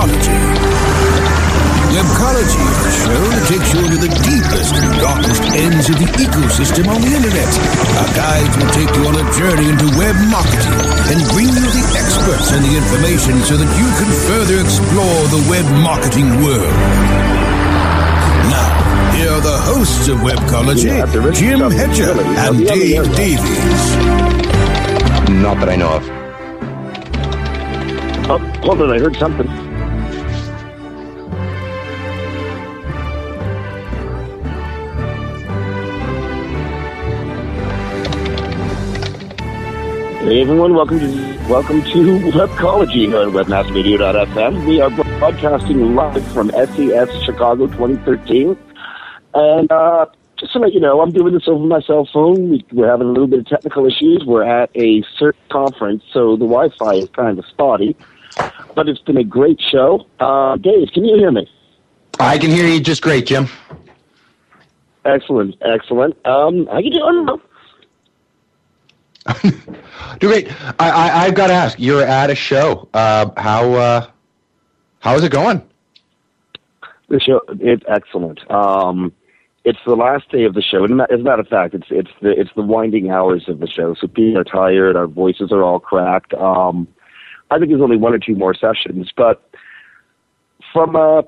Webcology. Webcology is the show that takes you into the deepest and darkest ends of the ecosystem on the internet. Our guides will take you on a journey into web marketing and bring you the experts and the information so that you can further explore the web marketing world. Now, here are the hosts of Webcology, Jim Hedger and Dave Davies. Not that I know of. Oh, hold on, I heard something. Hey everyone, welcome to welcome to Webcology here on WebmasterRadio.fm. We are broadcasting live from SES Chicago 2013, and uh, just to let you know, I'm doing this over my cell phone. We, we're having a little bit of technical issues. We're at a CERT conference, so the Wi-Fi is kind of spotty, but it's been a great show. Uh, Dave, can you hear me? I can hear you just great, Jim. Excellent, excellent. Um, how you doing? Do great. I, I I've got to ask. You're at a show. Uh, how uh, how is it going? The show it's excellent. Um, it's the last day of the show, and as a matter of fact, it's it's the it's the winding hours of the show. So people are tired. Our voices are all cracked. Um, I think there's only one or two more sessions, but from a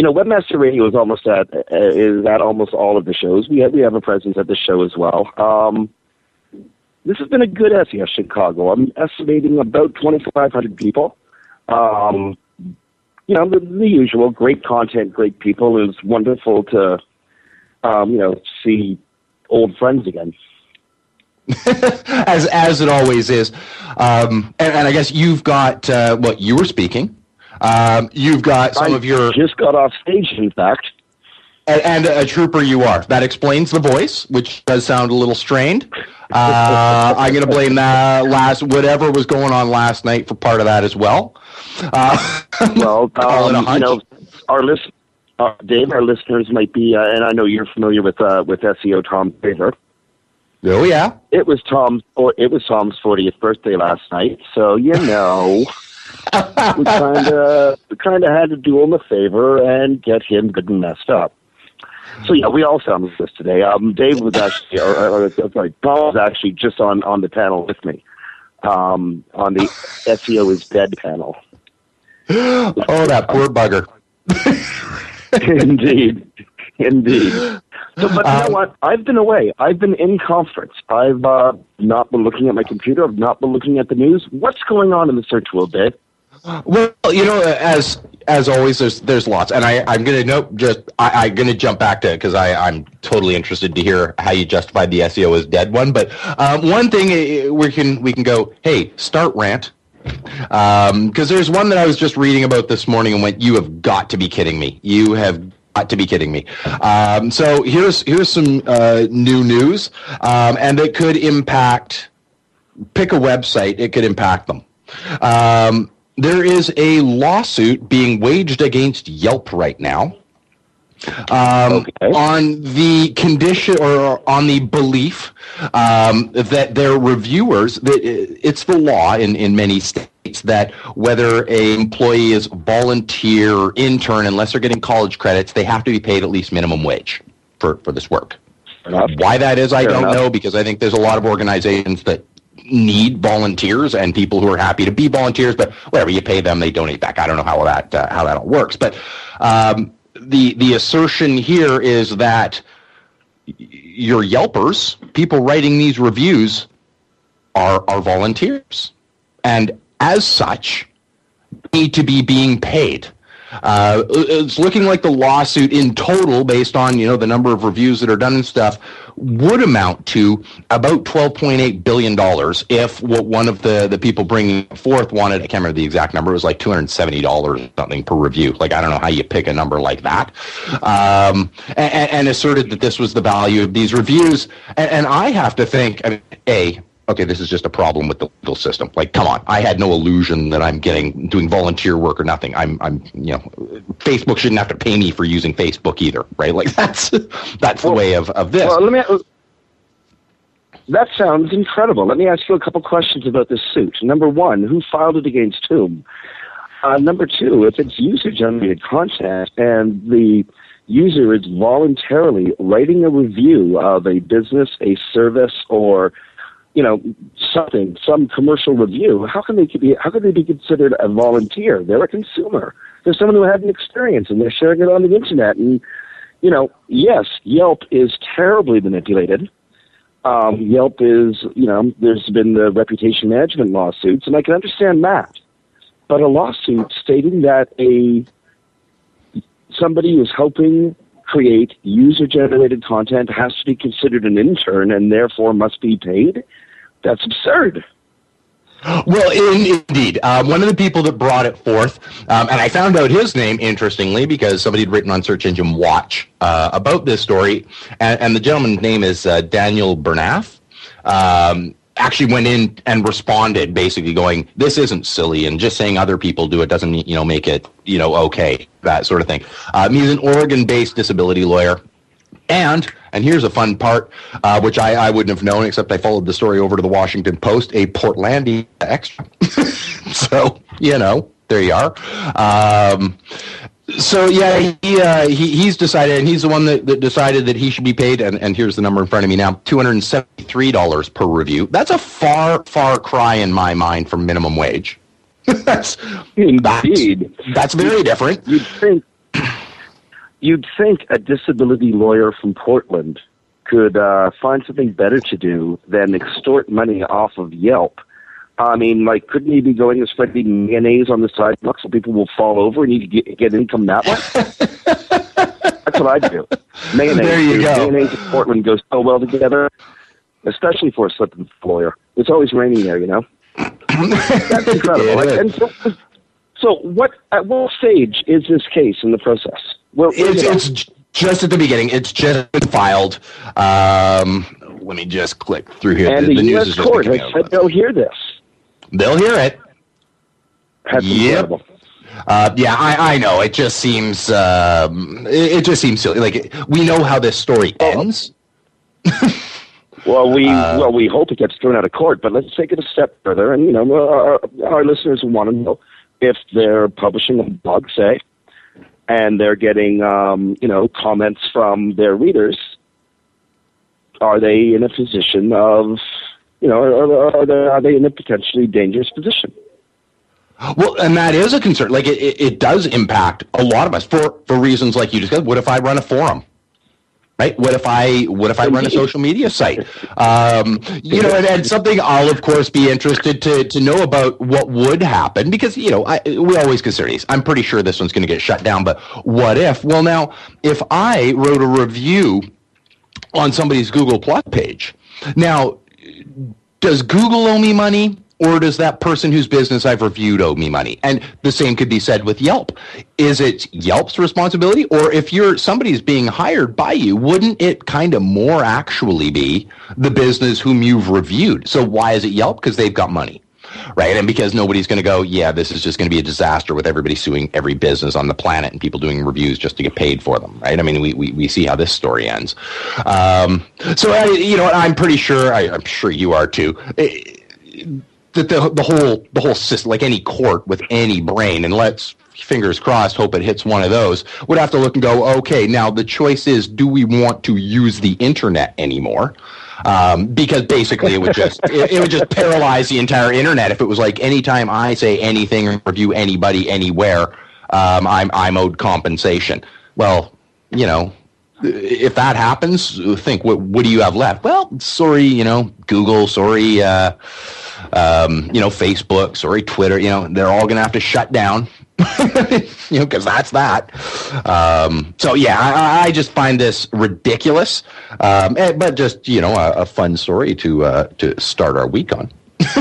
you know, Webmaster Radio is almost at is at almost all of the shows. We have we have a presence at the show as well. Um, this has been a good SES Chicago. I'm estimating about 2,500 people. Um, you know, the, the usual great content, great people. It was wonderful to, um, you know, see old friends again. as as it always is, um, and, and, I guess you've got uh, what you were speaking. Um, you've got some I of your just got off stage, in fact. And, a trooper you are. That explains the voice, which does sound a little strained. Uh, I'm going to blame that last whatever was going on last night for part of that as well. Uh, well, um, you know, our list, uh, Dave, our listeners might be, uh, and I know you're familiar with uh, with SEO Tom Taylor. Oh yeah, it was Tom's. It was Tom's 40th birthday last night, so you know. we kind of kind of had to do him a favor and get him good and messed up. So yeah, we all sound this today. Um, Dave was actually, or, or, or sorry, Paul was actually just on on the panel with me, um, on the SEO is dead panel. oh, that poor bugger. indeed, indeed. So, but you know um, what? I've been away. I've been in conference. I've uh, not been looking at my computer. I've not been looking at the news. What's going on in the search world, Dave? Well, you know, as as always, there's there's lots, and I I'm gonna note just I, I'm gonna jump back to it because I I'm totally interested to hear how you justified the SEO as dead one. But um, one thing eh, we can we can go, hey, start rant, because um, there's one that I was just reading about this morning and went, you have got to be kidding me. You have got to be kidding me. Um, so here's here's some uh, new news, um, and it could impact. Pick a website; it could impact them. There is a lawsuit being waged against Yelp right now. Um, okay. on the condition or on the belief um, that their reviewers that it's the law in, in many states that whether a employee is volunteer intern unless they're getting college credits they have to be paid at least minimum wage for, for this work why that is i Fair don't enough. know because i think there's a lot of organizations that need volunteers and people who are happy to be volunteers, but whatever you pay them, they donate back. I don't know how that uh, how that all works, but um, the the assertion here is that your Yelpers, people writing these reviews, are are volunteers, and as such, need to be being paid. Uh, it's looking like the lawsuit in total, based on you know the number of reviews that are done and stuff, would amount to about $12.8 billion if what one of the, the people bringing forth wanted, I can't remember the exact number, it was like $270 or something per review. Like, I don't know how you pick a number like that. Um, and, and, asserted that this was the value of these reviews. And, and I have to think, I mean, A, okay, this is just a problem with the legal system. Like, come on, I had no illusion that I'm getting doing volunteer work or nothing. I'm, I'm, you know, Facebook shouldn't have to pay me for using Facebook either, right? Like that's that's well, the way of of this. Well, let me. That sounds incredible. Let me ask you a couple questions about this suit. Number one, who filed it against whom? Uh, number two, if it's user generated content and the user is voluntarily writing a review of a business, a service, or you know something, some commercial review, how can they be how can they be considered a volunteer? They're a consumer. They're someone who had an experience and they're sharing it on the internet. And you know, yes, Yelp is terribly manipulated. Um, Yelp is, you know, there's been the reputation management lawsuits, and I can understand that. But a lawsuit stating that a somebody who's helping create user generated content has to be considered an intern and therefore must be paid, that's absurd. Well, in, indeed. Um, one of the people that brought it forth, um, and I found out his name interestingly because somebody had written on Search Engine Watch uh, about this story, and, and, the gentleman's name is uh, Daniel Bernath. Um, actually went in and responded basically going this isn't silly and just saying other people do it doesn't you know make it you know okay that sort of thing um, he's an oregon based disability lawyer and and here's a fun part, uh, which I, I wouldn't have known except I followed the story over to the Washington Post, a Portlandia extra. so, you know, there you are. Um, so yeah, he, uh, he he's decided, and he's the one that, that decided that he should be paid. And, and here's the number in front of me now: two hundred and seventy three dollars per review. That's a far far cry in my mind from minimum wage. that's, Indeed, that's, that's very different. You'd think you'd think a disability lawyer from Portland could uh, find something better to do than extort money off of Yelp. I mean, like, couldn't he be going and spreading mayonnaise on the sidewalk so people will fall over and you could get, get income that way? That's what I'd do. Mayonnaise. There you go. Mayonnaise and Portland goes so well together, especially for a slip and lawyer. It's always raining there, you know. That's incredible. Like, and so, so, what at what stage is this case in the process? Well, it's, it's just at the beginning. It's just been filed. Um, let me just click through here. And the, the, the U.S. court has said they'll hear this. They'll hear it. That's yep. incredible. Uh, yeah, I, I know. It just seems um, it, it, just seems silly. Like we know how this story ends. well, we uh, well we hope it gets thrown out of court, but let's take it a step further. And you know, our, our listeners want to know if they're publishing a blog, say, and they're getting um, you know comments from their readers, are they in a position of you know are, are, they, are they in a potentially dangerous position? Well, and that is a concern. Like it, it, it does impact a lot of us for for reasons like you just said. What if I run a forum? right? What if I what if I run a social media site? Um, you know, and, and, something I'll of course be interested to to know about what would happen because you know I, we always consider these. I'm pretty sure this one's going to get shut down, but what if? Well, now if I wrote a review on somebody's Google Plus page, now does Google owe me money? or does that person whose business I've reviewed owe me money? And the same could be said with Yelp. Is it Yelp's responsibility? Or if you're somebody's being hired by you, wouldn't it kind of more actually be the business whom you've reviewed? So why is it Yelp? Because they've got money. Right. And because nobody's going to go, yeah, this is just going to be a disaster with everybody suing every business on the planet and people doing reviews just to get paid for them. Right. I mean, we, we, we see how this story ends. Um, so, I, you know, I'm pretty sure, I, am sure you are too. It, that the the whole the whole system, like any court with any brain, and let's fingers crossed hope it hits one of those would have to look and go okay now the choice is do we want to use the internet anymore um, because basically it would just it, it, would just paralyze the entire internet. If it was like anytime I say anything or review anybody anywhere um, I'm I'm owed compensation. Well you know if that happens think what what do you have left? Well sorry you know Google sorry uh, um, you know, Facebook, sorry, Twitter, you know, they're all going to have to shut down, you know, because that's that. Um, so yeah, I, I, just find this ridiculous, um, and, but just you know, a, a fun story to uh, to start our week on.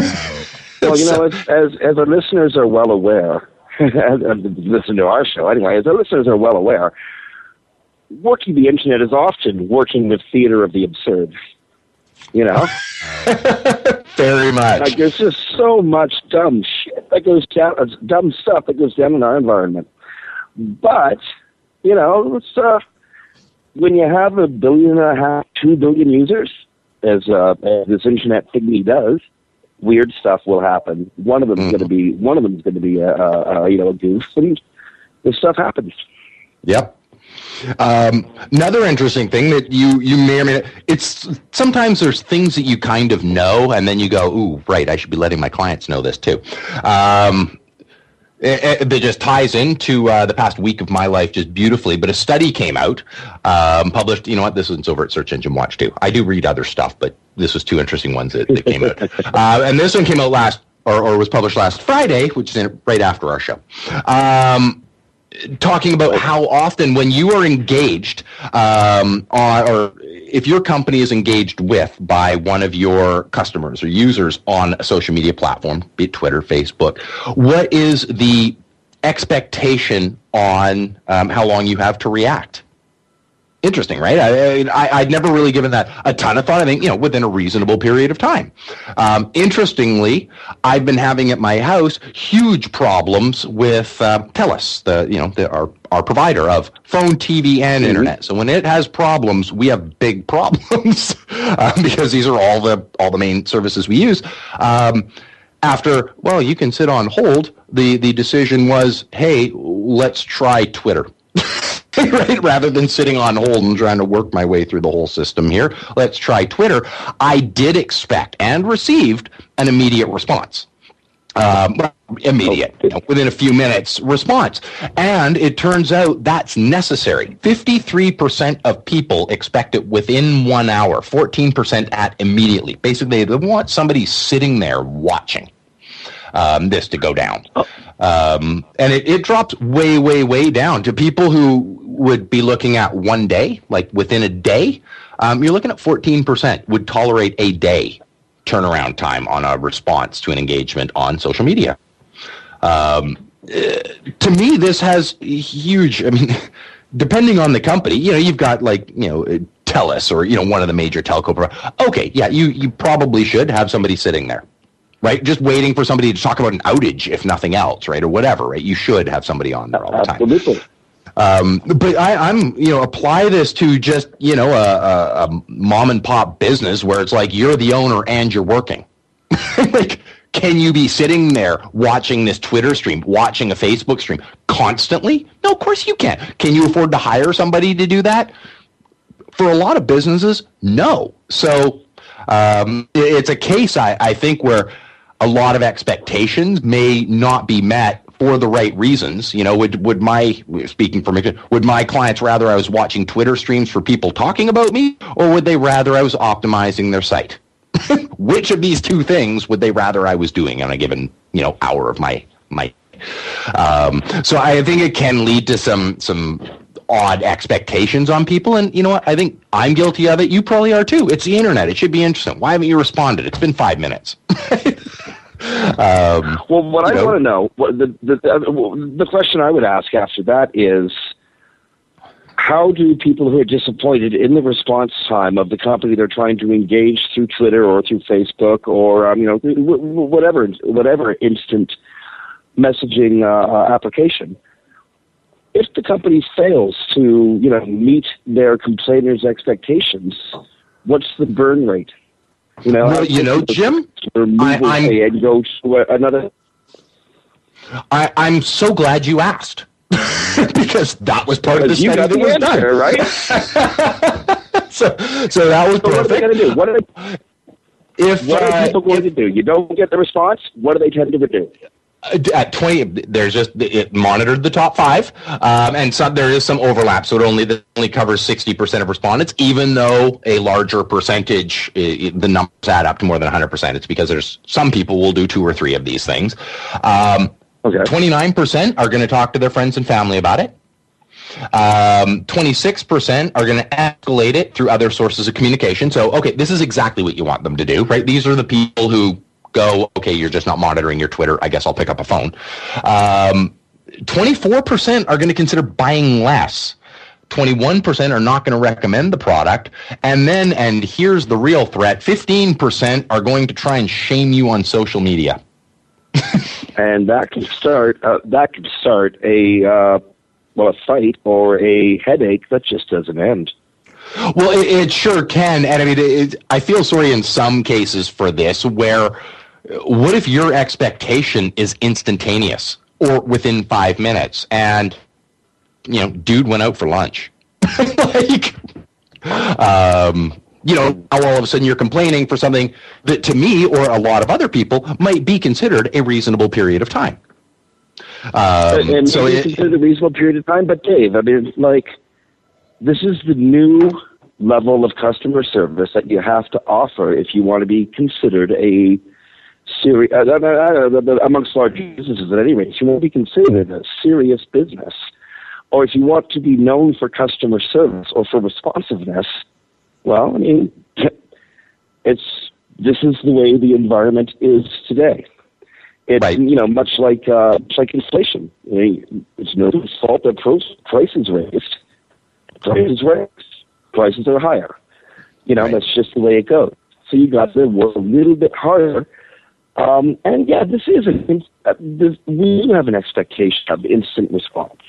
well, you know, as, as as our listeners are well aware, as, as listen to our show anyway, as our listeners are well aware, working the internet is often working the theater of the absurd. You know. Very much. Like there's just so much dumb shit that goes down, uh, dumb stuff that goes down in our environment. But you know, it's uh, when you have a billion and a half, two billion users, as uh, as this internet pygmy does, weird stuff will happen. One of them is Mhm. going to be one of them is going to be a, a, a you know a goof, and this stuff happens. Yep. Um, another interesting thing that you you may or may not, it's sometimes there's things that you kind of know and then you go, ooh, right, I should be letting my clients know this too. Um, it, it, that just ties into uh, the past week of my life just beautifully. But a study came out, um, published. You know what? This one's over at Search Engine Watch too. I do read other stuff, but this was two interesting ones that, that came out. Uh, and this one came out last, or, or was published last Friday, which is in, right after our show. Um, talking about how often when you are engaged um, on, or if your company is engaged with by one of your customers or users on a social media platform, be it Twitter, Facebook, what is the expectation on um, how long you have to react? Interesting, right? I, I, I'd never really given that a ton of thought. I think, you know, within a reasonable period of time. Um, interestingly, I've been having at my house huge problems with uh, TELUS, the, you know, the, our, our provider of phone, TV, and internet. So when it has problems, we have big problems uh, because these are all the, all the main services we use. Um, after, well, you can sit on hold, the, the decision was, hey, let's try Twitter. right? Rather than sitting on hold and trying to work my way through the whole system here, let's try Twitter. I did expect and received an immediate response. Um, immediate, you know, within a few minutes response. And it turns out that's necessary. 53% of people expect it within one hour, 14% at immediately. Basically, they want somebody sitting there watching um, this to go down. Um, and it, it drops way, way, way down to people who would be looking at one day, like within a day. Um, you're looking at 14% would tolerate a day turnaround time on a response to an engagement on social media. Um, uh, to me, this has huge, I mean, depending on the company, you know, you've got like, you know, TELUS or, you know, one of the major telco providers. Okay, yeah, you, you probably should have somebody sitting there right? Just waiting for somebody to talk about an outage, if nothing else, right, or whatever, right? You should have somebody on there all the time. Absolutely. Um, but I, I'm, you know, apply this to just, you know, a, a, a mom and pop business where it's like you're the owner and you're working. like, can you be sitting there watching this Twitter stream, watching a Facebook stream constantly? No, of course you can't. Can you afford to hire somebody to do that? For a lot of businesses, no. So um, it's a case, I, I think, where a lot of expectations may not be met for the right reasons. You know, would would my speaking for me, would my clients rather I was watching Twitter streams for people talking about me, or would they rather I was optimizing their site? Which of these two things would they rather I was doing on a given you know hour of my my? Um, so I think it can lead to some some odd expectations on people, and you know what? I think I'm guilty of it. You probably are too. It's the internet. It should be interesting. Why haven't you responded? It's been five minutes. um, Well, what I know? want to know, the the, the the question I would ask after that is, how do people who are disappointed in the response time of the company they're trying to engage through Twitter or through Facebook or um, you know wh- wh- whatever whatever instant messaging uh, application, if the company fails to you know meet their complainers' expectations, what's the burn rate? You know, Well, you know, Jim, remove I- I'm- and go to another I, I'm so glad you asked because that was part of the Because you study got that the was answer, done. right? So, so that was So what are they going to do? What are, they, If what are uh, people going to do? You don't get the response. What do they tend to do? At 20 there's just it monitored the top five um, and some there is some overlap so it only it only covers 60% of respondents even though a larger percentage i- i- the numbers add up to more than 100% it's because there's some people will do two or three of these things um, Okay. 29% are going to talk to their friends and family about it um, 26% are going to escalate it through other sources of communication. So, okay, this is exactly what you want them to do, right? These are the people who go, okay, you're just not monitoring your Twitter. I guess I'll pick up a phone. Um, 24% are going to consider buying less. 21% are not going to recommend the product. And then, and here's the real threat 15% are going to try and shame you on social media. And that can start. Uh, that can start a uh, well, a fight or a headache that just doesn't end. Well, it, it sure can, and I mean, it, I feel sorry in some cases for this, where what if your expectation is instantaneous or within five minutes and you know dude went out for lunch? Like um you know now all of a sudden you're complaining for something that to me or a lot of other people might be considered a reasonable period of time. Um, and so it, considered a reasonable period of time but dave i mean like this is the new level of customer service that you have to offer if you want to be considered a serious, amongst large businesses at any rate, you want to be considered a serious business. Or if you want to be known for customer service or for responsiveness, well, I mean, it's this is the way the environment is today. It's right. you know much like uh, much like inflation. I mean, it's no fault that prices raised. Prices raised. Prices are higher. You know right. that's just the way it goes. So you got to work a little bit harder um, and yeah, this is an, uh, this, we do have an expectation of instant response.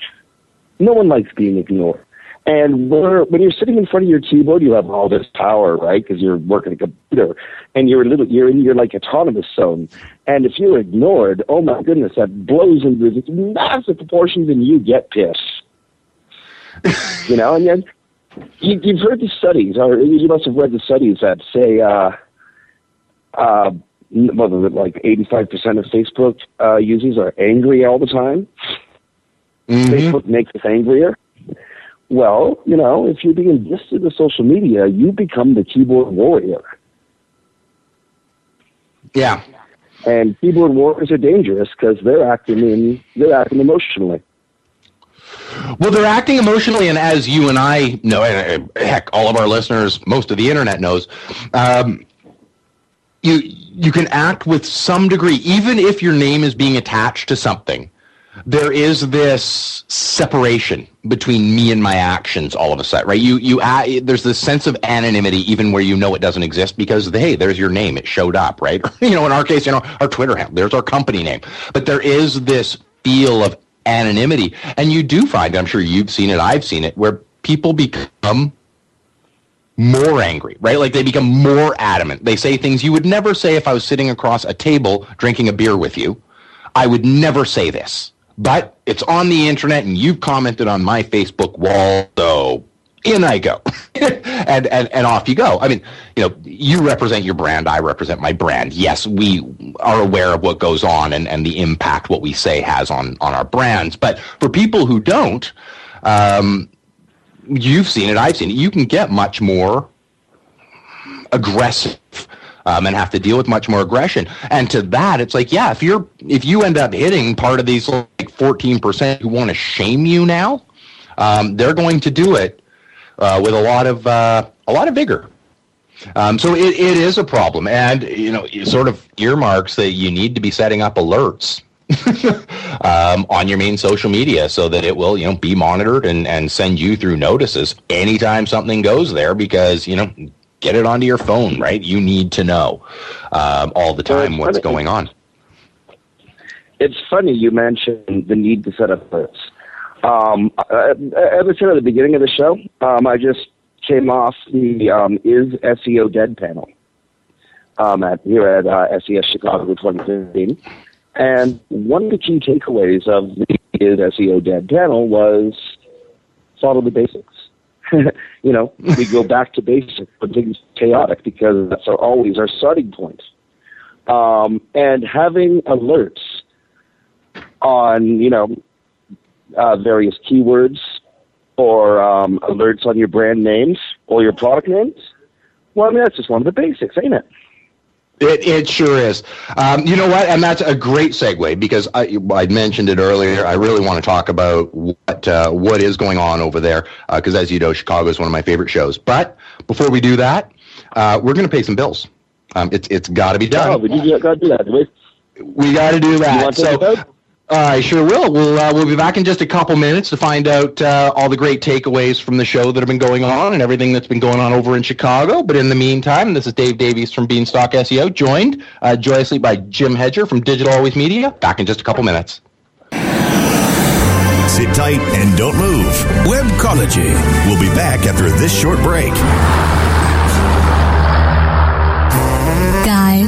No one likes being ignored. And when you're sitting in front of your keyboard, you have all this power, right? Because you're working a computer, and you're a little, you're in your like autonomous zone. And if you're ignored, oh my goodness, that blows into this massive proportions, and you get pissed. you know, and then you, you've heard the studies, or you must have read the studies that say, uh, uh, well, like 85% of Facebook uh, users are angry all the time. Mm-hmm. Facebook makes us angrier. Well, you know, if you're being addicted to social media, you become the keyboard warrior. Yeah. And keyboard warriors are dangerous because they're acting in they're acting emotionally. Well, they're acting emotionally, and as you and I know, and heck, all of our listeners, most of the internet knows, um, you you can act with some degree, even if your name is being attached to something. There is this separation between me and my actions all of a sudden, right? You you add, there's this sense of anonymity even where you know it doesn't exist because hey, there's your name, it showed up, right? you know, in our case, you know, our Twitter handle, there's our company name, but there is this feel of anonymity, and you do find, I'm sure you've seen it, I've seen it, where people become more angry, right? Like they become more adamant. They say things you would never say if I was sitting across a table drinking a beer with you. I would never say this, but it's on the internet and you've commented on my Facebook wall, so in I go. and, and, and off you go. I mean, you know, you represent your brand. I represent my brand. Yes, we are aware of what goes on and, and the impact what we say has on, on our brands. But for people who don't, um, you've seen it, I've seen it. You can get much more aggressive um, and have to deal with much more aggression. And to that, it's like, yeah, if you're if you end up hitting part of these like 14% who want to shame you now, um, they're going to do it uh, with a lot of uh, a lot of vigor. Um, so it, it is a problem, and you know, sort of earmarks that you need to be setting up alerts um, on your main social media so that it will, you know, be monitored and, and send you through notices anytime something goes there because, you know, get it onto your phone, right? You need to know um, all the time what's going on. It's funny you mentioned the need to set up alerts. Um, uh, as I said at the beginning of the show, um, I just came off the um, Is SEO Dead panel um, at, here at uh, SES Chicago 2015. And one of the key takeaways of the SEO Dead panel was follow the basics. you know, we go back to basics when things chaotic because that's our, always our starting point. Um, and having alerts on, you know, uh, various keywords or um, alerts on your brand names or your product names, well, I mean, that's just one of the basics, ain't it? It, it sure is. Um, you know what? And that's a great segue because I, I mentioned it earlier. I really want to talk about what uh, what is going on over there because, uh, as you know, Chicago is one of my favorite shows. But before we do that, uh, we're going to pay some bills. Um, it's it's got to be done. Oh, we got to do that. We got to do that. So. I sure will. We'll uh, we'll be back in just a couple minutes to find out uh, all the great takeaways from the show that have been going on and everything that's been going on over in Chicago. But in the meantime, this is Dave Davies from Beanstalk SEO, joined uh, joyously by Jim Hedger from Digital Always Media. Back in just a couple minutes. Sit tight and don't move. Webcology. We'll be back after this short break.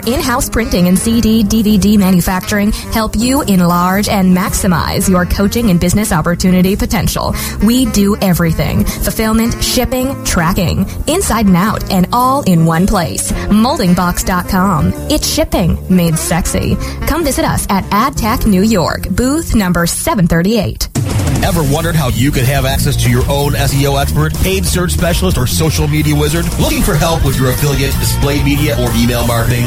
in-house printing and CD, DVD manufacturing help you enlarge and maximize your coaching and business opportunity potential. We do everything. Fulfillment, shipping, tracking, inside and out, and all in one place. Moldingbox.com. It's shipping made sexy. Come visit us at AdTech New York, booth number 738. Ever wondered how you could have access to your own SEO expert, paid search specialist, or social media wizard? Looking for help with your affiliate, display media, or email marketing?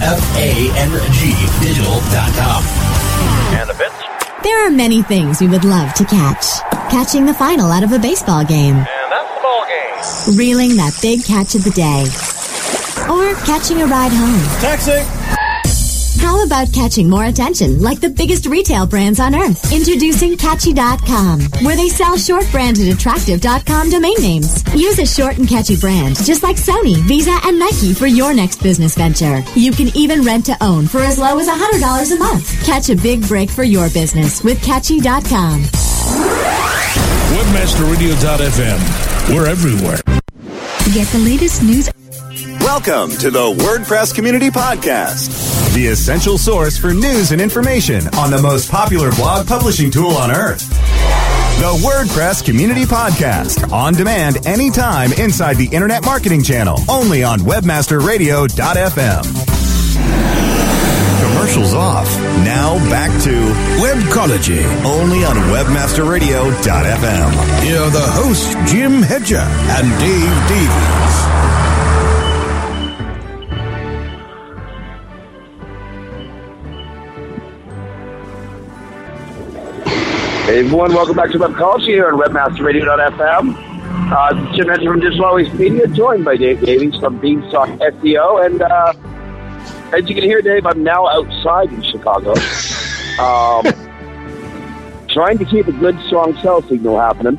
F-A-N-G digital.com. And the pitch. There are many things we would love to catch. Catching the final out of a baseball game. And that's the ball game. Reeling that big catch of the day. Or catching a ride home. Taxi! How about catching more attention like the biggest retail brands on earth? Introducing Catchy.com, where they sell short branded attractive.com domain names. Use a short and catchy brand, just like Sony, Visa, and Nike for your next business venture. You can even rent to own for as low as $100 a month. Catch a big break for your business with Catchy.com. Webmasterradio.fm. We're everywhere. Get the latest news. Welcome to the WordPress Community Podcast, the essential source for news and information on the most popular blog publishing tool on earth. The WordPress Community Podcast, on demand anytime inside the Internet Marketing Channel, only on WebmasterRadio.fm. Commercials off. Now back to Webcology. only on WebmasterRadio.fm. Here are the hosts, Jim Hedger and Dave Davies. Hey everyone, welcome back to Web Webcology here on WebmasterRadio.fm. Uh, Jim Hedger from Digital Always Media, joined by Dave Davies from Beanstalk SEO. And uh, as you can hear, Dave, I'm now outside in Chicago. Um, trying to keep a good, strong cell signal happening.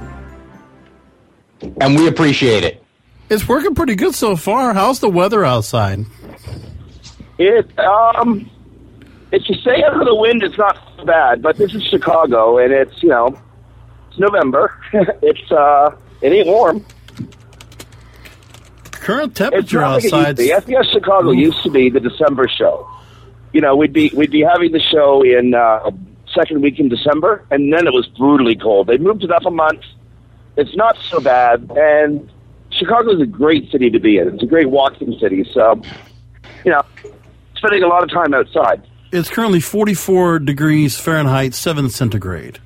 And we appreciate it. It's working pretty good so far. How's the weather outside? It, um, if you stay out of the wind, it's not so bad. But this is Chicago, and it's you know, it's November. it's uh, it ain't warm. Current temperature not like it outside. used to be. SES Chicago used to be the December show. You know, we'd be we'd be having the show in uh, second week in December, and then it was brutally cold. They moved it up a month. It's not so bad, and Chicago is a great city to be in. It's a great walking city. So, you know, spending a lot of time outside. It's currently 44 degrees Fahrenheit, 7 centigrade.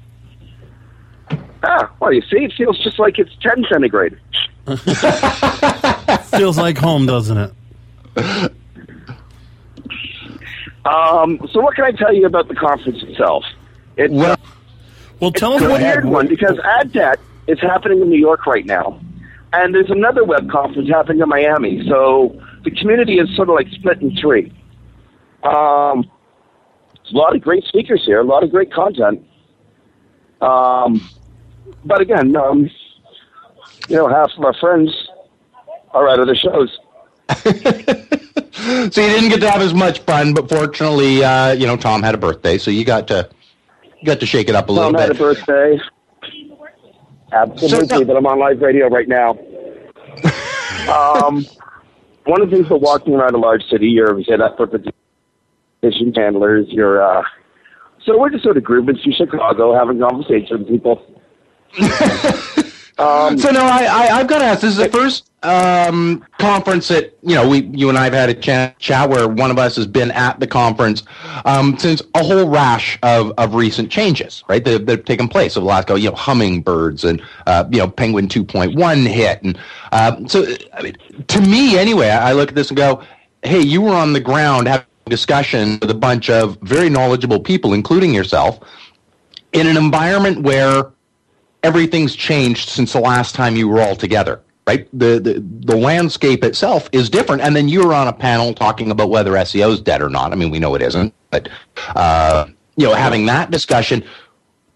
Ah, well, you see, it feels just like it's 10 centigrade. Feels like home, doesn't it? Um, so, what can I tell you about the conference itself? It's, Well, Well, tell us it's a what weird one because AdTech is happening in New York right now, and there's another web conference happening in Miami. So the community is sort of like split in three. Um, there's a lot of great speakers here, a lot of great content. Um, but again, um, you know, half of our friends are at other shows. so you didn't get to have as much fun, but fortunately, uh, you know, Tom had a birthday, so you got to you got to shake it up a little bit. Tom had a birthday. Absolutely, So- so- but I'm on live radio right now. um, one of the things about walking around a large city, you're you up with the decision handlers. You're uh, so we're just sort of grooving through Chicago, having conversations with people. Um, so no, I, I I've got to ask. This is the first um, conference that you know we you and I have had a chat, chat where one of us has been at the conference um, since a whole rash of, of recent changes, right? That, that have taken place over the last, you know, hummingbirds and uh, you know Penguin 2.1 hit, and uh, so I mean, to me anyway, I look at this and go, hey, you were on the ground discussion with a bunch of very knowledgeable people, including yourself, in an environment where everything's changed since the last time you were all together right? The, the the landscape itself is different. And then you're on a panel talking about whether SEO is dead or not. I mean, we know it isn't, but uh, you know, having that discussion.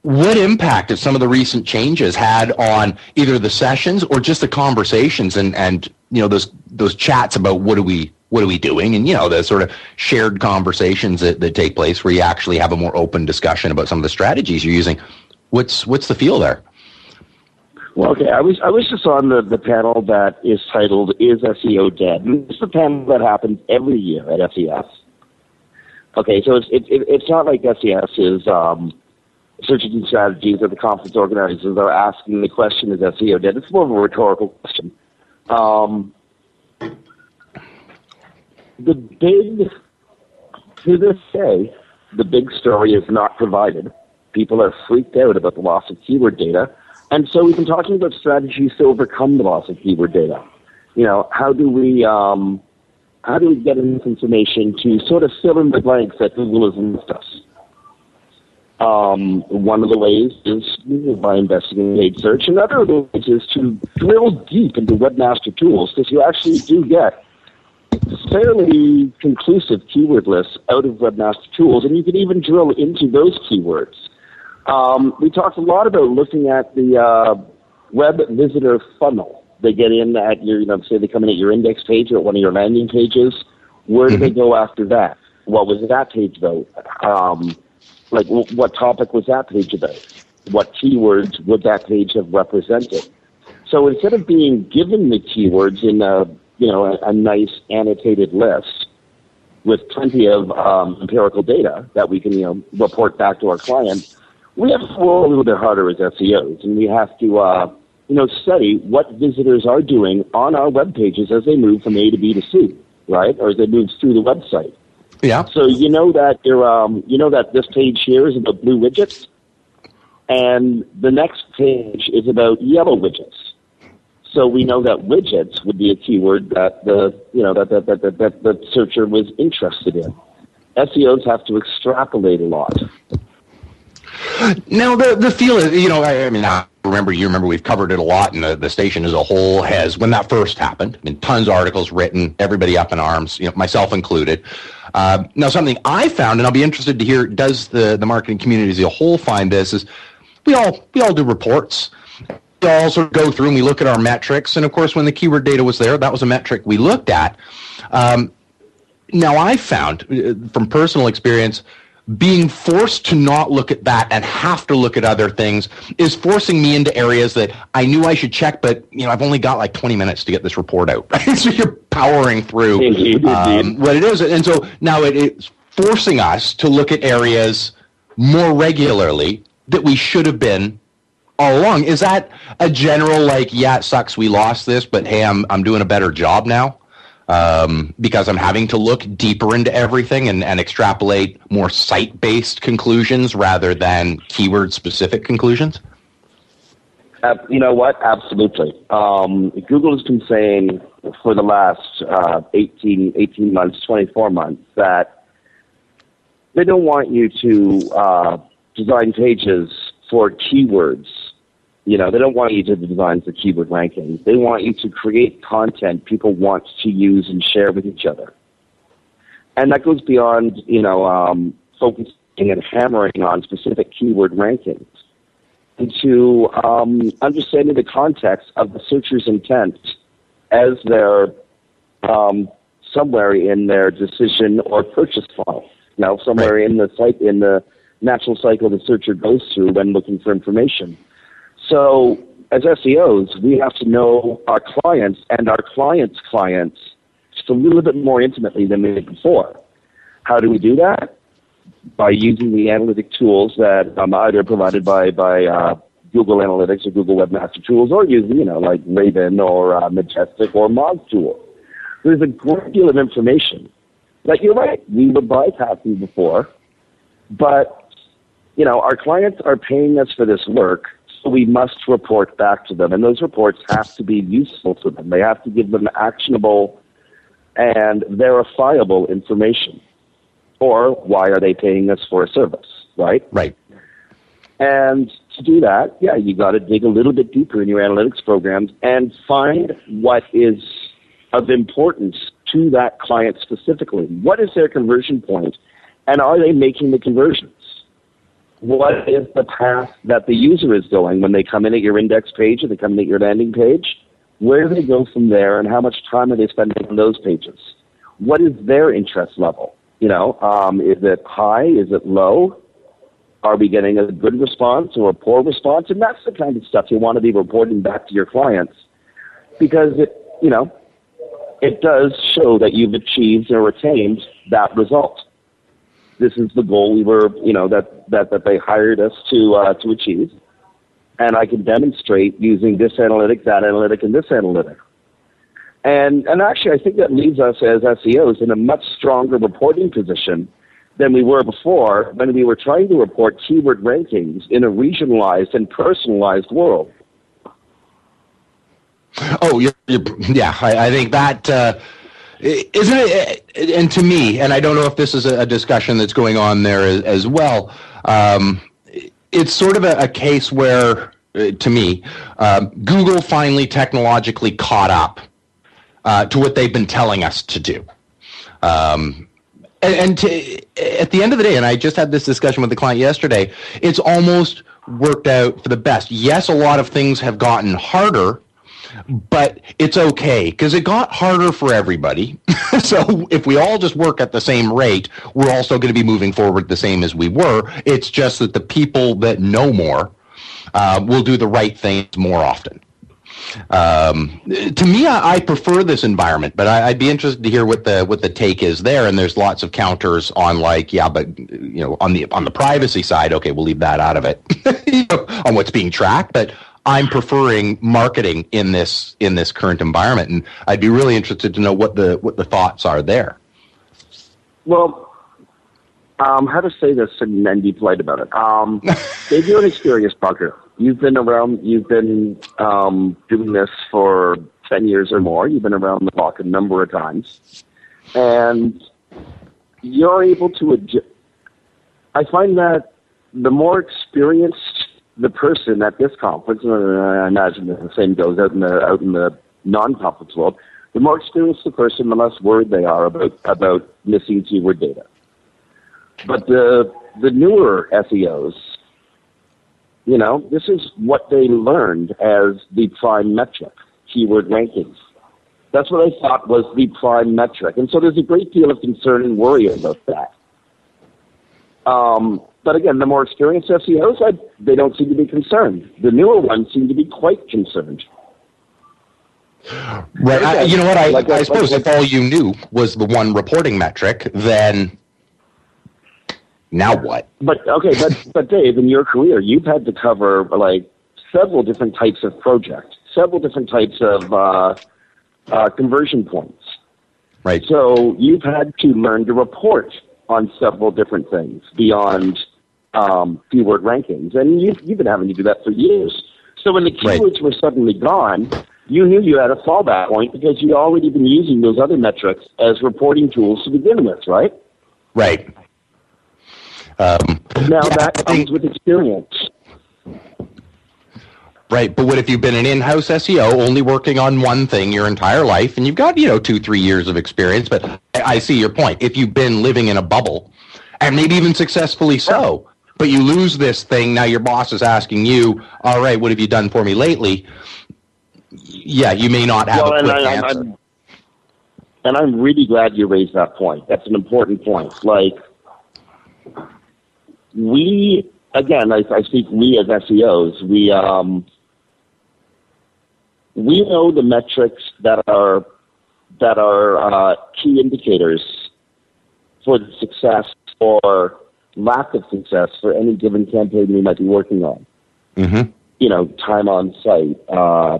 What impact have some of the recent changes had on either the sessions or just the conversations and, and you know those those chats about what do we what are we doing and you know the sort of shared conversations that, that take place where you actually have a more open discussion about some of the strategies you're using. What's what's the feel there? Well, okay, I was I was just on the, the panel that is titled "Is SEO Dead?" And it's a panel that happens every year at SES. Okay, so it's it, it, it's not like SES is um, search engine strategies that the conference organizers are asking the question: Is SEO dead? It's more of a rhetorical question. Um, the big to this day, the big story is not provided. People are freaked out about the loss of keyword data and so we've been talking about strategies to overcome the loss of keyword data. You know, how do we um, how do we get enough information to sort of fill in the blanks that Google has missed us? Um, one of the ways is by investing in paid search. Another of the ways is to drill deep into webmaster tools because you actually do get fairly conclusive keyword lists out of webmaster tools, and you can even drill into those keywords. Um, we talked a lot about looking at the uh, web visitor funnel. They get in at your, you know, say they come in at your index page or at one of your landing pages. Where do mm-hmm. they go after that? What was that page about? Um, like, w- what topic was that page about? What keywords would that page have represented? So instead of being given the keywords in a, you know, a, a nice annotated list with plenty of um, empirical data that we can, you know, report back to our clients, we have to work a little bit harder as SEOs, and we have to, uh, you know, study what visitors are doing on our web pages as they move from A to B to C, right, or as they move through the website. Yeah. So you know that you're, um, you know that this page here is about blue widgets, and the next page is about yellow widgets. So we know that widgets would be a keyword that the, you know, that that that that, that the searcher was interested in. SEOs have to extrapolate a lot. Now the the feel is you know I, I mean I remember you remember we've covered it a lot and the, the station as a whole has when that first happened I mean tons of articles written everybody up in arms you know myself included uh, now something I found and I'll be interested to hear does the the marketing community as a whole find this is we all we all do reports we all sort of go through and we look at our metrics. And of course when the keyword data was there that was a metric we looked at. Um, now I found uh, from personal experience being forced to not look at that and have to look at other things is forcing me into areas that I knew I should check, but you know I've only got like 20 minutes to get this report out. so you're powering through um, what it is, and so now it is forcing us to look at areas more regularly that we should have been all along. Is that a general like, yeah, it sucks we lost this, but hey, I'm I'm doing a better job now? um, because I'm having to look deeper into everything and, and extrapolate more site based conclusions rather than keyword specific conclusions? Uh, you know what? Absolutely. Um, Google has been saying for the last uh, 18, 18 months, 24 months that they don't want you to uh, design pages for keywords you know, they don't want you to design for keyword rankings. They want you to create content people want to use and share with each other. And that goes beyond, you know, um, focusing and hammering on specific keyword rankings into um, understanding the context of the searcher's intent as they're um, somewhere in their decision or purchase funnel. Now, somewhere right. in the site in the natural cycle the searcher goes through when looking for information. So as SEOs, we have to know our clients and our clients' clients just a little bit more intimately than we did before. How do we do that? By using the analytic tools that um, either provided by by uh, Google Analytics or Google Webmaster Tools or using, you know, like Raven or uh, Majestic or Moz Tool. There's a great deal of information that you're right, we were bypassing before, but, you know, our clients are paying us for this work, we must report back to them. And those reports have to be useful to them. They have to give them actionable and verifiable information. Or why are they paying us for a service, right? Right. And to do that, yeah, you got to dig a little bit deeper in your analytics programs and find what is of importance to that client specifically. What is their conversion point, and are they making the conversions? What is the path that the user is going when they come in at your index page or they come in at your landing page? Where do they go from there, and how much time are they spending on those pages? What is their interest level? You know, um, is it high? Is it low? Are we getting a good response or a poor response? And that's the kind of stuff you want to be reporting back to your clients because it, you know, it does show that you've achieved or attained that result. This is the goal we were, you know, that, that, that they hired us to, uh, to achieve. And I can demonstrate using this analytic, that analytic, and this analytic. And, and actually, I think that leaves us as SEOs in a much stronger reporting position than we were before when we were trying to report keyword rankings in a regionalized and personalized world. Oh, you're, yeah. I, I, think that uh, isn't it. And to me, and I don't know if this is a, discussion that's going on there as, as well. Um, it's sort of a, a case where, uh, to me, um, Google finally technologically caught up uh, to what they've been telling us to do. Um, and, and to, at the end of the day, and I just had this discussion with the client yesterday, it's almost worked out for the best. Yes, a lot of things have gotten harder but it's okay because it got harder for everybody. so if we all just work at the same rate, we're also going to be moving forward the same as we were. It's just that the people that know more uh, will do the right things more often. Um, to me, I, I, prefer this environment, but I, would be interested to hear what the what the take is there. And there's lots of counters on like, yeah, but you know, on the on the privacy side, okay, we'll leave that out of it on what's being tracked. But I'm preferring marketing in this in this current environment, and I'd be really interested to know what the what the thoughts are there. Well, um, how to say this and then be polite about it. Um, Dave, you're an experienced marketer. You've been around. You've been um, doing this for ten years or more. You've been around the block a number of times, and you're able to. Adjust. I find that the more experienced the person at this conference, and I imagine the same goes out in the out in the non-conference world. The more experienced the person, the less worried they are about about missing keyword data. But the the newer SEOs, you know, this is what they learned as the prime metric, keyword rankings. That's what I thought was the prime metric, and so there's a great deal of concern and worry about that. Um, but again, the more experienced SEOs, I, they don't seem to be concerned. The newer ones seem to be quite concerned. Right. I, you know what? I, like, I suppose like, if all you knew was the one reporting metric, then now what? But okay, but but Dave, in your career, you've had to cover like several different types of projects, several different types of uh, uh, conversion points. Right. So you've had to learn to report on several different things beyond um, keyword rankings. And you, you've been having to do that for years. So when the keywords right. were suddenly gone, you knew you had a fallback point because you'd already been using those other metrics as reporting tools to begin with, right? Right. Um, now yeah, that comes with experience. Right, but what if you've been an in-house SEO, only working on one thing your entire life, and you've got you know two, three years of experience? But I, I see your point. If you've been living in a bubble, and maybe even successfully so, but you lose this thing. Now your boss is asking you, all right, what have you done for me lately? Yeah, you may not have well, a quick I, answer. I'm, and I'm really glad you raised that point. That's an important point. Like, we, again, I, I speak we as SEOs, we, um, we know the metrics that are, that are uh, key indicators for the success or lack of success for any given campaign we might be working on. Mm-hmm. you know, time on site, uh,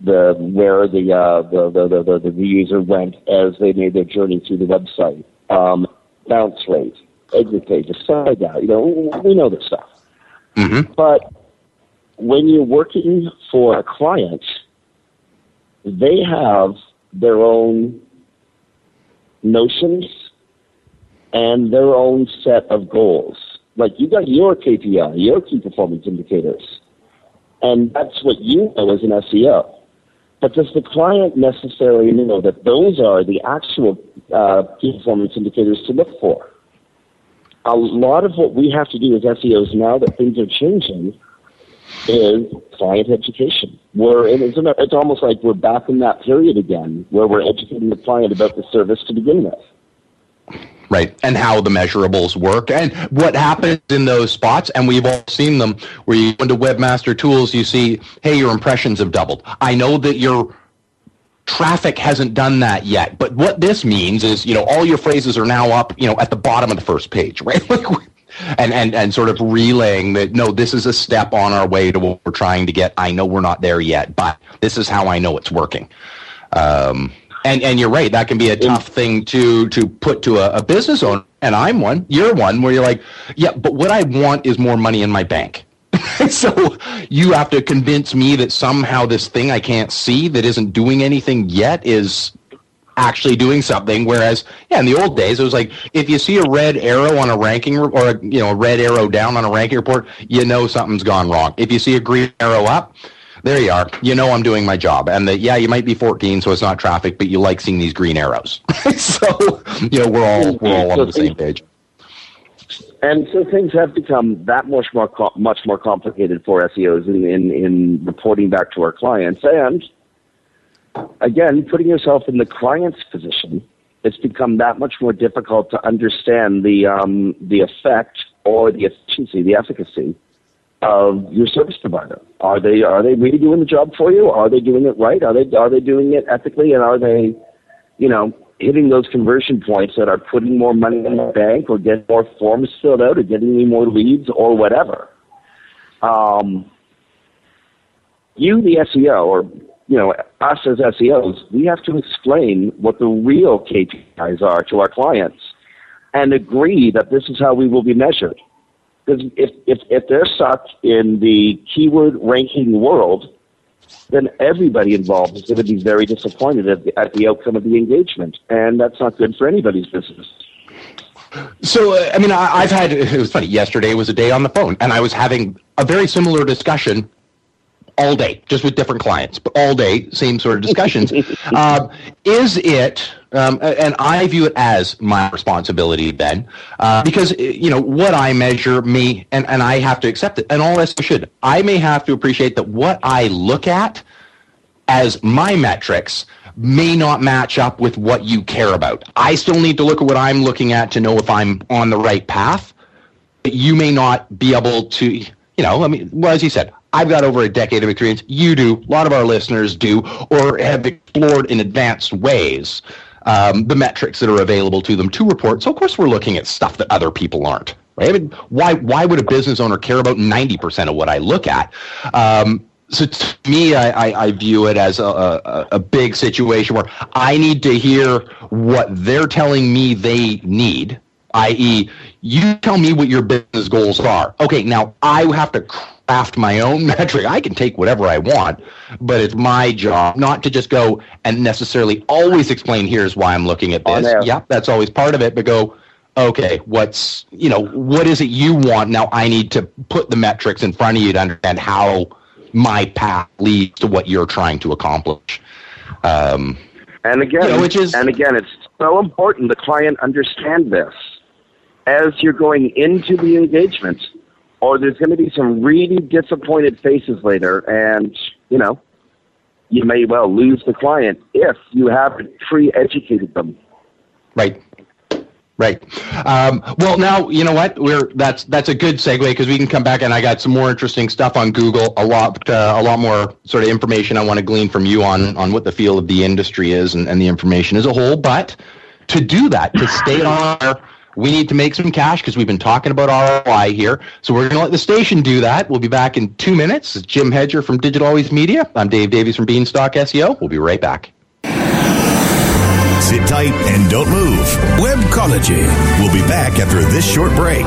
the where the, uh, the, the, the, the the user went as they made their journey through the website, um, bounce rate, exit page, like that. You know, we know this stuff. Mm-hmm. But when you're working for a client, they have their own notions and their own set of goals. Like you got your KPI, your key performance indicators, and that's what you know as an SEO. But does the client necessarily know that those are the actual uh, key performance indicators to look for? A lot of what we have to do as SEOs now that things are changing is client education. We're it's, it's almost like we're back in that period again where we're educating the client about the service to begin with. Right, and how the measurables work, and what happens in those spots, and we've all seen them. Where you go into Webmaster Tools, you see, hey, your impressions have doubled. I know that your traffic hasn't done that yet, but what this means is, you know, all your phrases are now up, you know, at the bottom of the first page, right? and and and sort of relaying that no, this is a step on our way to what we're trying to get. I know we're not there yet, but this is how I know it's working. Um, and and you're right. That can be a tough thing to to put to a, a business owner. And I'm one. You're one where you're like, yeah, but what I want is more money in my bank. so you have to convince me that somehow this thing I can't see that isn't doing anything yet is actually doing something. Whereas, yeah, in the old days, it was like if you see a red arrow on a ranking re- or a, you know a red arrow down on a ranking report, you know something's gone wrong. If you see a green arrow up, there you are. You know I'm doing my job. And that yeah, you might be 14, so it's not traffic, but you like seeing these green arrows. so you know we're all we're all on the same page. And so things have become that much more co- much more complicated for SEOs in, in in reporting back to our clients. And again, putting yourself in the client's position, it's become that much more difficult to understand the um, the effect or the efficiency, the efficacy of your service provider. Are they are they really doing the job for you? Are they doing it right? Are they are they doing it ethically? And are they, you know, hitting those conversion points that are putting more money in the bank or getting more forms filled out or getting me more leads or whatever? Um, you, the SEO, or you know, us as SEOs, we have to explain what the real KPIs are to our clients and agree that this is how we will be measured. Because if, if, if they're sucked in the keyword ranking world, then everybody involved is going to be very disappointed at the, at the outcome of the engagement. And that's not good for anybody's business. So, uh, I mean, I, I've had, it was funny, yesterday was a day on the phone, and I was having a very similar discussion all day, just with different clients, but all day, same sort of discussions. um, is it, um, and I view it as my responsibility then, uh, because, you know, what I measure me, and, and I have to accept it, and all this should. I may have to appreciate that what I look at as my metrics may not match up with what you care about. I still need to look at what I'm looking at to know if I'm on the right path. But you may not be able to, you know, I mean, well, as you said, I've got over a decade of experience. You do. A lot of our listeners do, or have explored in advanced ways um, the metrics that are available to them to report. So, of course, we're looking at stuff that other people aren't. Right? I mean, why why would a business owner care about ninety percent of what I look at? Um, so to me, I, I, I, view it as a, a, a, big situation where I need to hear what they're telling me they need, i.e., you tell me what your business goals are. Okay, now I have to craft my own metric. I can take whatever I want, but it's my job not to just go and necessarily always explain here's why I'm looking at this. Yep, that's always part of it, but go, okay, what's, you know, what is it you want? Now I need to put the metrics in front of you to understand how my path leads to what you're trying to accomplish. Um, and again, you know, which is, and again, it's so important the client understand this as you're going into the engagement, or there's going to be some really disappointed faces later, and you know, you may well lose the client if you haven't pre-educated them. Right. Right. Um, well, now you know what we're. That's that's a good segue because we can come back and I got some more interesting stuff on Google. A lot, uh, a lot more sort of information I want to glean from you on on what the feel of the industry is and, and the information as a whole. But to do that, to stay on our We need to make some cash because we've been talking about ROI here. So we're going to let the station do that. We'll be back in two minutes. Jim Hedger from Digital Always Media. I'm Dave Davies from Beanstalk SEO. We'll be right back. Sit tight and don't move. Webcology. We'll be back after this short break.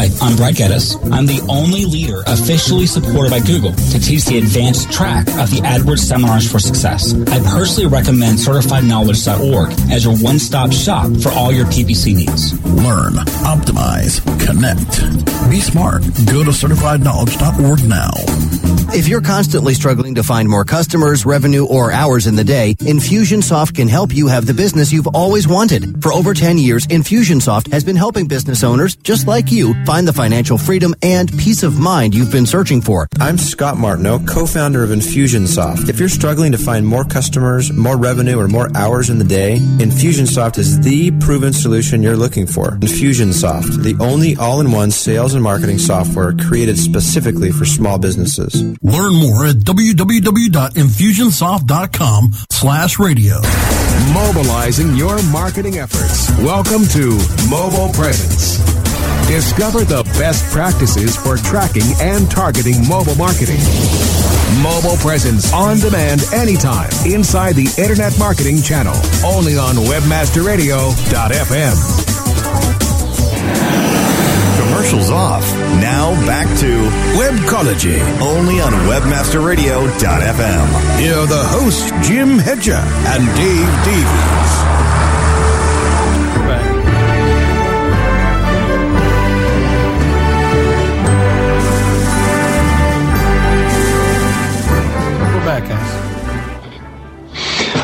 Hi, I'm Brad Geddes. I'm the only leader officially supported by Google to teach the advanced track of the AdWords Seminars for Success. I personally recommend CertifiedKnowledge.org as your one-stop shop for all your PPC needs. Learn, optimize, connect. Be smart. Go to CertifiedKnowledge.org now. If you're constantly struggling to find more customers, revenue, or hours in the day, Infusionsoft can help you have the business you've always wanted. For over 10 years, Infusionsoft has been helping business owners just like you find the financial freedom and peace of mind you've been searching for. I'm Scott Martineau, co-founder of Infusionsoft. If you're struggling to find more customers, more revenue, or more hours in the day, Infusionsoft is the proven solution you're looking for. Infusionsoft, the only all-in-one sales and marketing software created specifically for small businesses. Learn more at www.infusionsoft.com slash radio. Mobilizing your marketing efforts. Welcome to Mobile Presence. Discover the best practices for tracking and targeting mobile marketing. Mobile presence on demand anytime inside the Internet Marketing Channel. Only on WebmasterRadio.fm. Commercials off. Now back to Webcology. Only on WebmasterRadio.fm. Here are the hosts, Jim Hedger and Dave Davies.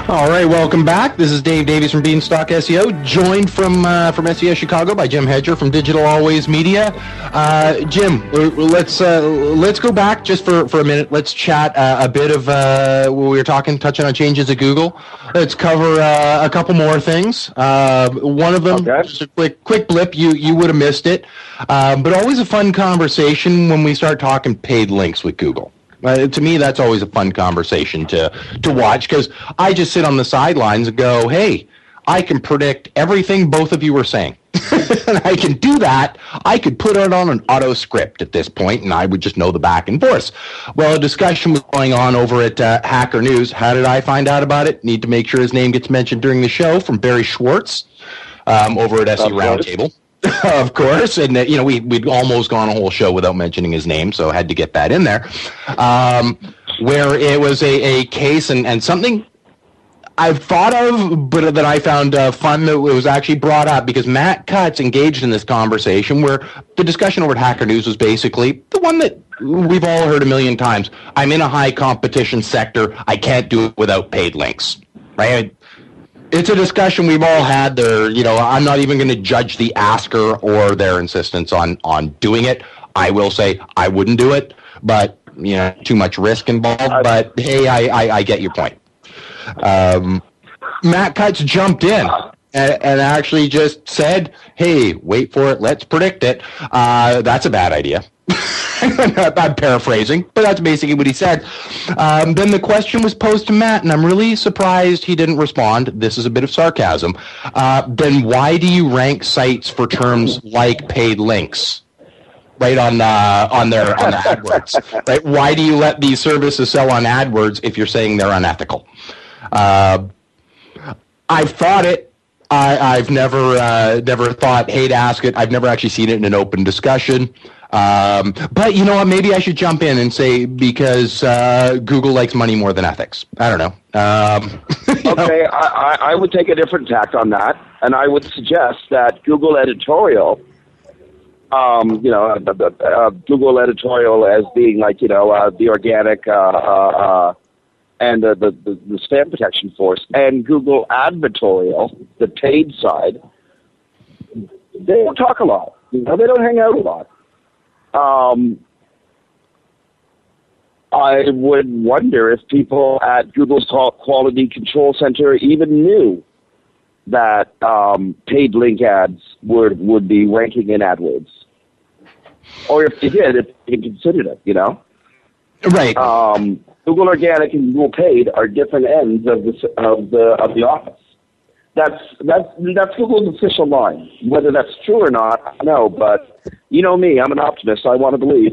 All right, welcome back. This is Dave Davies from Beanstalk SEO, joined from uh, from SES Chicago by Jim Hedger from Digital Always Media. Uh, Jim, let's uh, let's go back just for, for a minute. Let's chat uh, a bit of uh, we were talking, touching on changes at Google. Let's cover uh, a couple more things. one of them, okay. just a quick quick blip. You you would have missed it, but always a fun conversation when we start talking paid links with Google. Uh, to me, that's always a fun conversation to to watch because I just sit on the sidelines and go, "Hey, I can predict everything both of you were saying. I can do that. I could put it on an auto script at this point, and I would just know the back and forth. Well, a discussion was going on over at uh, Hacker News. How did I find out about it? Need to make sure his name gets mentioned during the show from Barry Schwartz um, over at SE Roundtable. of course, and uh, you know we we'd almost gone a whole show without mentioning his name, so had to get that in there. Um, where it was a, a case and, and something I've thought of, but that I found uh, fun that was actually brought up because Matt Cutts engaged in this conversation where the discussion over at Hacker News was basically the one that we've all heard a million times. I'm in a high competition sector. I can't do it without paid links, right? It's a discussion we've all had. There you know i'm not even going to judge the asker or their insistence on on doing it. I will say i wouldn't do it but you know too much risk involved. But hey i i, I get your point. Um, matt cutts jumped in and, and, actually just said hey wait for it. Let's predict it. Uh, that's a bad idea I'm paraphrasing, but that's basically what he said. Um, then the question was posed to Matt, and I'm really surprised he didn't respond. This is a bit of sarcasm. Uh, then why do you rank sites for terms like paid links? Right on uh, on their on the AdWords, right? Why do you let these services sell on AdWords if you're saying they're unethical? Uh, I've thought it I, I've never uh, never thought, hey, to ask it. I've never actually seen it in an open discussion. Um, but you know what? Maybe I should jump in and say because uh, Google likes money more than ethics. I don't know. Um, okay, I, I, I would take a different tack on that, and I would suggest that Google editorial, um, you know, uh, uh, uh, Google editorial as being like you know uh, the organic uh, uh, uh, and uh, the, the the spam protection force, and Google advertorial, the paid side. They don't talk a lot. You know, they don't hang out a lot. Um, I would wonder if people at Google's Quality Control Center even knew that um, paid link ads would would be ranking in AdWords, or if they did, if they considered it. You know, right? Um, Google Organic and Google Paid are different ends of the of the of the office. That's that's that's Google's official line. Whether that's true or not, I don't know. But you know me, I'm an optimist. I want to believe.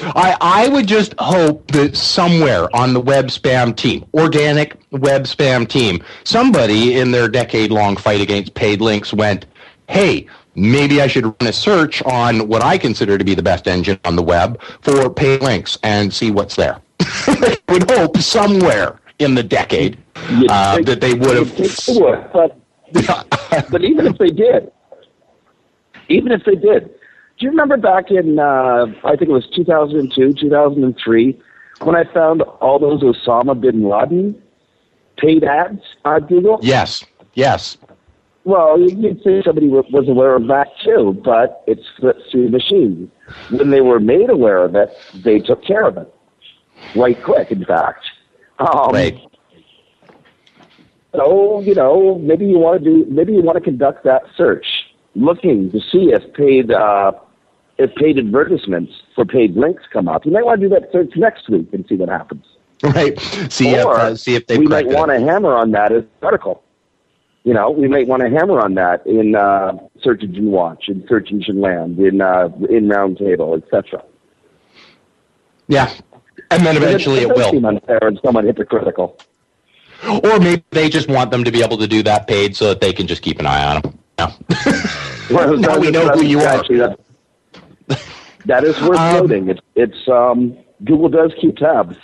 I, I would just hope that somewhere on the web spam team, organic web spam team, somebody in their decade long fight against paid links went, hey, maybe I should run a search on what I consider to be the best engine on the web for paid links and see what's there. I would hope somewhere in the decade uh, that they would have. Would, but, but even if they did, even if they did, do you remember back in uh, I think it was 2002, 2003, when I found all those Osama bin Laden paid ads on Google? Yes, yes. Well, you'd say somebody was aware of that too, but it's through the machines. When they were made aware of it, they took care of it right quick. In fact, um, right. So you know, maybe you want to do, maybe you want to conduct that search, looking to see if paid uh, if paid advertisements for paid links come up. You might want to do that search next week and see what happens. Right. See or if uh, see if they. We might want to hammer on that as article. You know, we might want to hammer on that in uh, Search Engine Watch, in Search Engine Land, in uh, in Roundtable, etc. Yeah, and then eventually it, it, will. Seem unfair and somewhat hypocritical. Or maybe they just want them to be able to do that paid so that they can just keep an eye on them. No. well, now we know who you actually, are. That, is worth um, noting. It's, it's um, Google does keep tabs.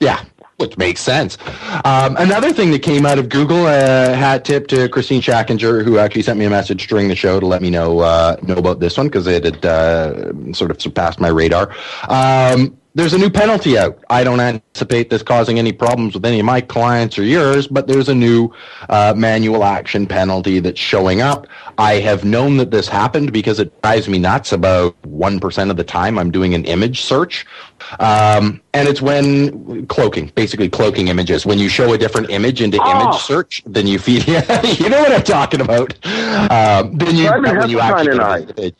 Yeah, which makes sense. Um, another thing that came out of Google, uh, hat tip to Kristine Schachinger, who actually sent me a message during the show to let me know uh, know about this one because it had uh, sort of surpassed my radar. Um, there's a new penalty out. I don't anticipate this causing any problems with any of my clients or yours, but there's a new uh, manual action penalty that's showing up. I have known that this happened because it drives me nuts about 1% of the time I'm doing an image search. Um, and it's when cloaking, basically cloaking images. When you show a different image into oh. image search, then you feed, you know what I'm talking about. Um, then you, Simon when you actually.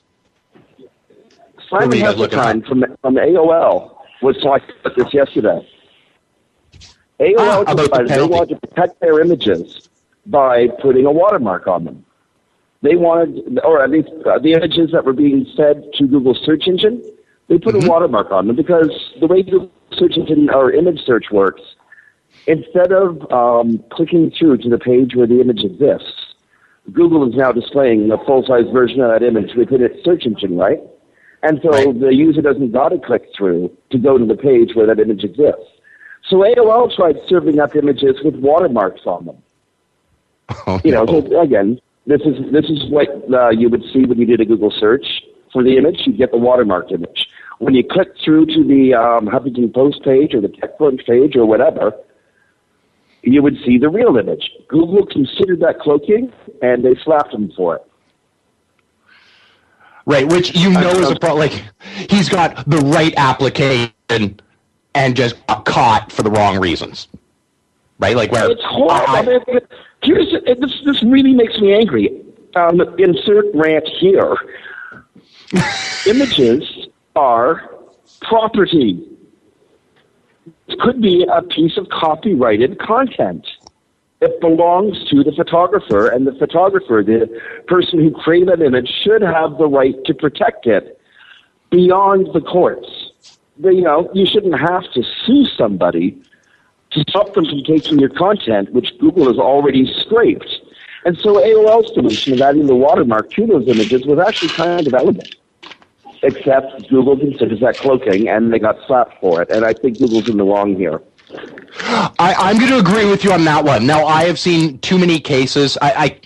Simon Heseltine from, from AOL was talking about this yesterday. AOL ah, decided the they wanted to protect their images by putting a watermark on them. They wanted, or at least uh, the images that were being fed to Google's search engine, they put mm-hmm. a watermark on them because the way Google search engine or image search works, instead of um, clicking through to the page where the image exists, Google is now displaying a full-size version of that image within its search engine, right? And so right. the user doesn't got to click through to go to the page where that image exists. So AOL tried serving up images with watermarks on them. Oh, you know, no. so again, this is this is what uh, you would see when you did a Google search for the image. You get the watermarked image. When you click through to the um, Huffington Post page or the TechCrunch page or whatever, you would see the real image. Google considered that cloaking, and they slapped them for it. Right, which you know is a problem. Like he's got the right application and just got caught for the wrong reasons. Right, like where it's horrible. I, mean, here's this. This really makes me angry. Um, insert rant here. Images are property. It could be a piece of copyrighted content it belongs to the photographer, and the photographer, the person who created that image, should have the right to protect it beyond the courts. You know, you shouldn't have to sue somebody to stop them from taking your content, which Google has already scraped. And so AOL's solution of adding the watermark to those images was actually kind of elegant. Except Google considers that cloaking, and they got slapped for it. And I think Google's in the wrong here. I, I'm going to agree with you on that one. Now, I have seen too many cases. I, I,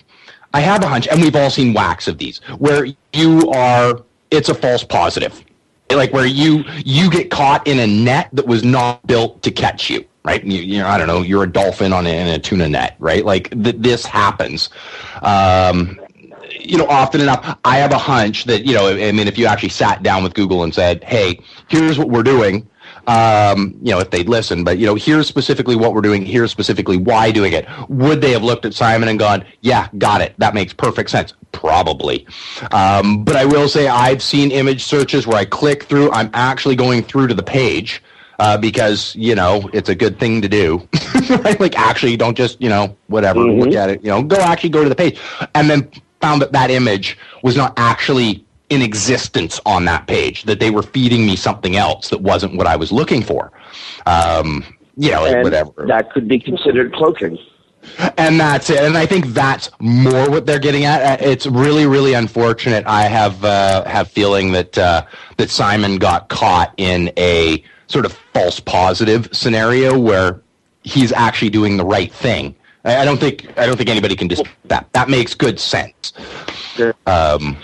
I have a hunch, and we've all seen whacks of these, where you are, it's a false positive. Like where you you get caught in a net that was not built to catch you, right? You, you know, I don't know, you're a dolphin on a, in a tuna net, right? Like th- this happens. Um, you know, often enough, I have a hunch that, you know, I mean, if you actually sat down with Google and said, hey, here's what we're doing, um, you know, if they'd listen, but, you know, here's specifically what we're doing, here's specifically why doing it. Would they have looked at Simon and gone, yeah, got it. That makes perfect sense. Probably. Um, but I will say I've seen image searches where I click through, I'm actually going through to the page. Uh, because you know it's a good thing to do, right? Like actually, don't just you know whatever Mm-hmm. look at it. You know, go actually go to the page, and then found that that image was not actually in existence on that page. That they were feeding me something else that wasn't what I was looking for. Um, you know, like and whatever. that could be considered cloaking. And that's it. And I think that's more what they're getting at. Uh, It's really, really unfortunate. I have uh, have feeling that uh, that Simon got caught in a sort of false positive scenario where he's actually doing the right thing. I I don't think I don't think anybody can dispute that. That makes good sense. Um,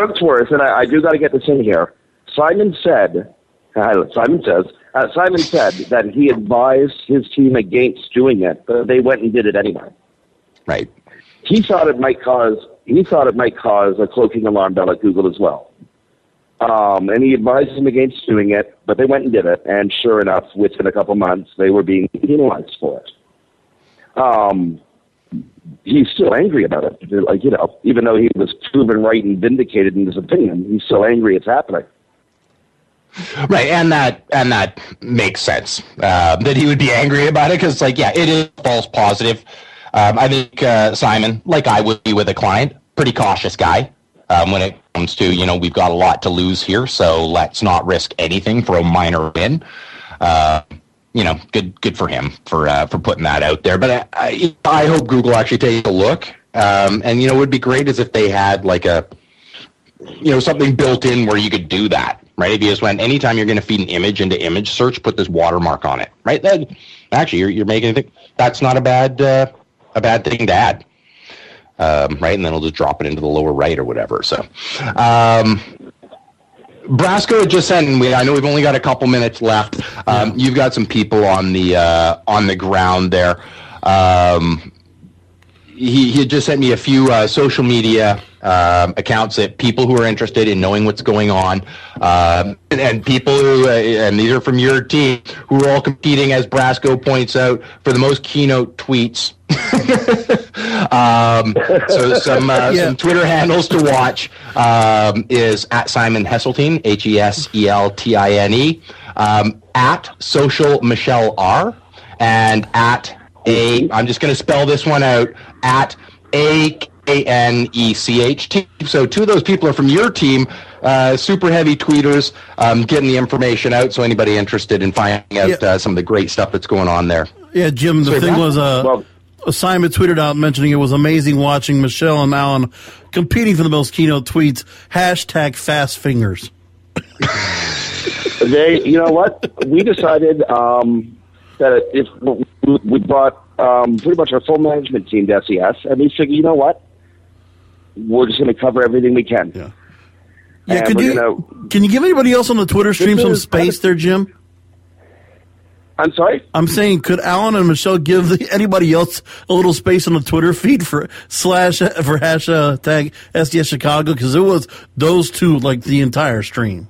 Spokesworth, and I, I do got to get this in here. Simon said, uh, Simon says, uh, Simon said that he advised his team against doing it, but they went and did it anyway. Right. He thought it might cause he thought it might cause a cloaking alarm bell at Google as well. Um, and he advised them against doing it, but they went and did it, and sure enough, within a couple months, they were being penalized for it. Um, he's still angry about it. Like, you know, even though he was proven right and vindicated in his opinion, he's still angry it's happening. Right, and that and that makes sense uh, that he would be angry about it because, like, yeah, it is false positive. Um, I think uh, Simon, like I would be with a client, pretty cautious guy um, when it comes to you know we've got a lot to lose here, so let's not risk anything for a minor win. Uh, you know, good good for him for uh, for putting that out there. But I, I I hope Google actually takes a look. Um, and you know, would be great as if they had like a you know something built in where you could do that right? If you just went anytime you're going to feed an image into image search put this watermark on it right? Then actually you're, you're making that's not a bad uh, a bad thing to add. Um, right? And then it'll just drop it into the lower right or whatever so. Um, Brasco had just sent, and we, I know we've only got a couple minutes left. Um, You've got some people on the uh, on the ground there. Um, he, he had just sent me a few uh, social media um, accounts that people who are interested in knowing what's going on, um, and, and people who, uh, and these are from your team, who are all competing, as Brasco points out, for the most keynote tweets. um, so some uh, Yeah. some Twitter handles to watch um, is at Simon Heseltine, H E S E L T I N E, um, at Social Michelle R, and at a. I'm just going to spell this one out at a K N E C H T. So two of those people are from your team. Uh, super heavy tweeters, um, getting the information out. So anybody interested in finding out Yeah. uh, some of the great stuff that's going on there. Yeah, Jim. The Sorry, thing Brad? was, uh, Simon tweeted out mentioning it was amazing watching Michelle and Alan competing for the most keynote tweets. Hashtag fast fingers. they, you know what? We decided um, that if we, we brought um, pretty much our full management team to SES, and we said, you know what? We're just going to cover everything we can. Yeah. Yeah, Yeah, could you gonna- can you give anybody else on the Twitter stream some space there, Jim? I'm sorry. I'm saying, could Alan and Michelle give the, anybody else a little space on the Twitter feed for slash for hashtag SES Chicago because it was those two like the entire stream.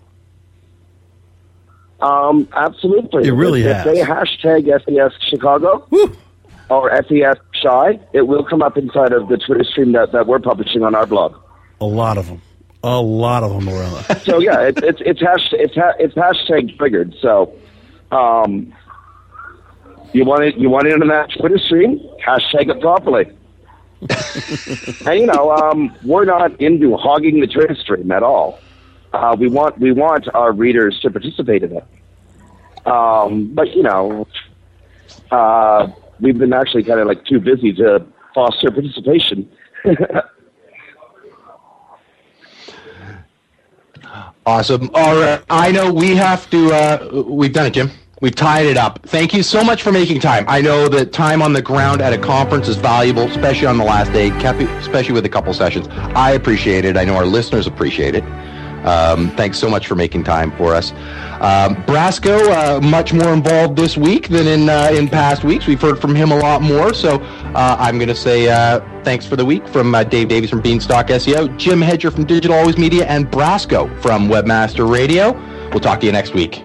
Um, absolutely. It really if, has. If they hashtag SES Chicago or SES Shy, it will come up inside of the Twitter stream that, that we're publishing on our blog. A lot of them, a lot of them around. so yeah, it, it's it's hash, it's ha, it's hashtag triggered. So, um, you want it you want it on that Twitter stream? Hashtag it properly. and you know, um, we're not into hogging the Twitter stream at all. Uh, we want we want our readers to participate in it. Um, but you know, uh, we've been actually kind of like too busy to foster participation. Awesome. All right. I know we have to, uh, we've done it, Jim. We've tied it up. Thank you so much for making time. I know that time on the ground at a conference is valuable, especially on the last day, especially with a couple sessions. I appreciate it. I know our listeners appreciate it. Um, thanks so much for making time for us. Um, Brasco, uh, much more involved this week than in uh, in past weeks. We've heard from him a lot more. So uh, I'm going to say uh, thanks for the week from uh, Dave Davies from Beanstalk SEO, Jim Hedger from Digital Always Media, and Brasco from Webmaster Radio. We'll talk to you next week.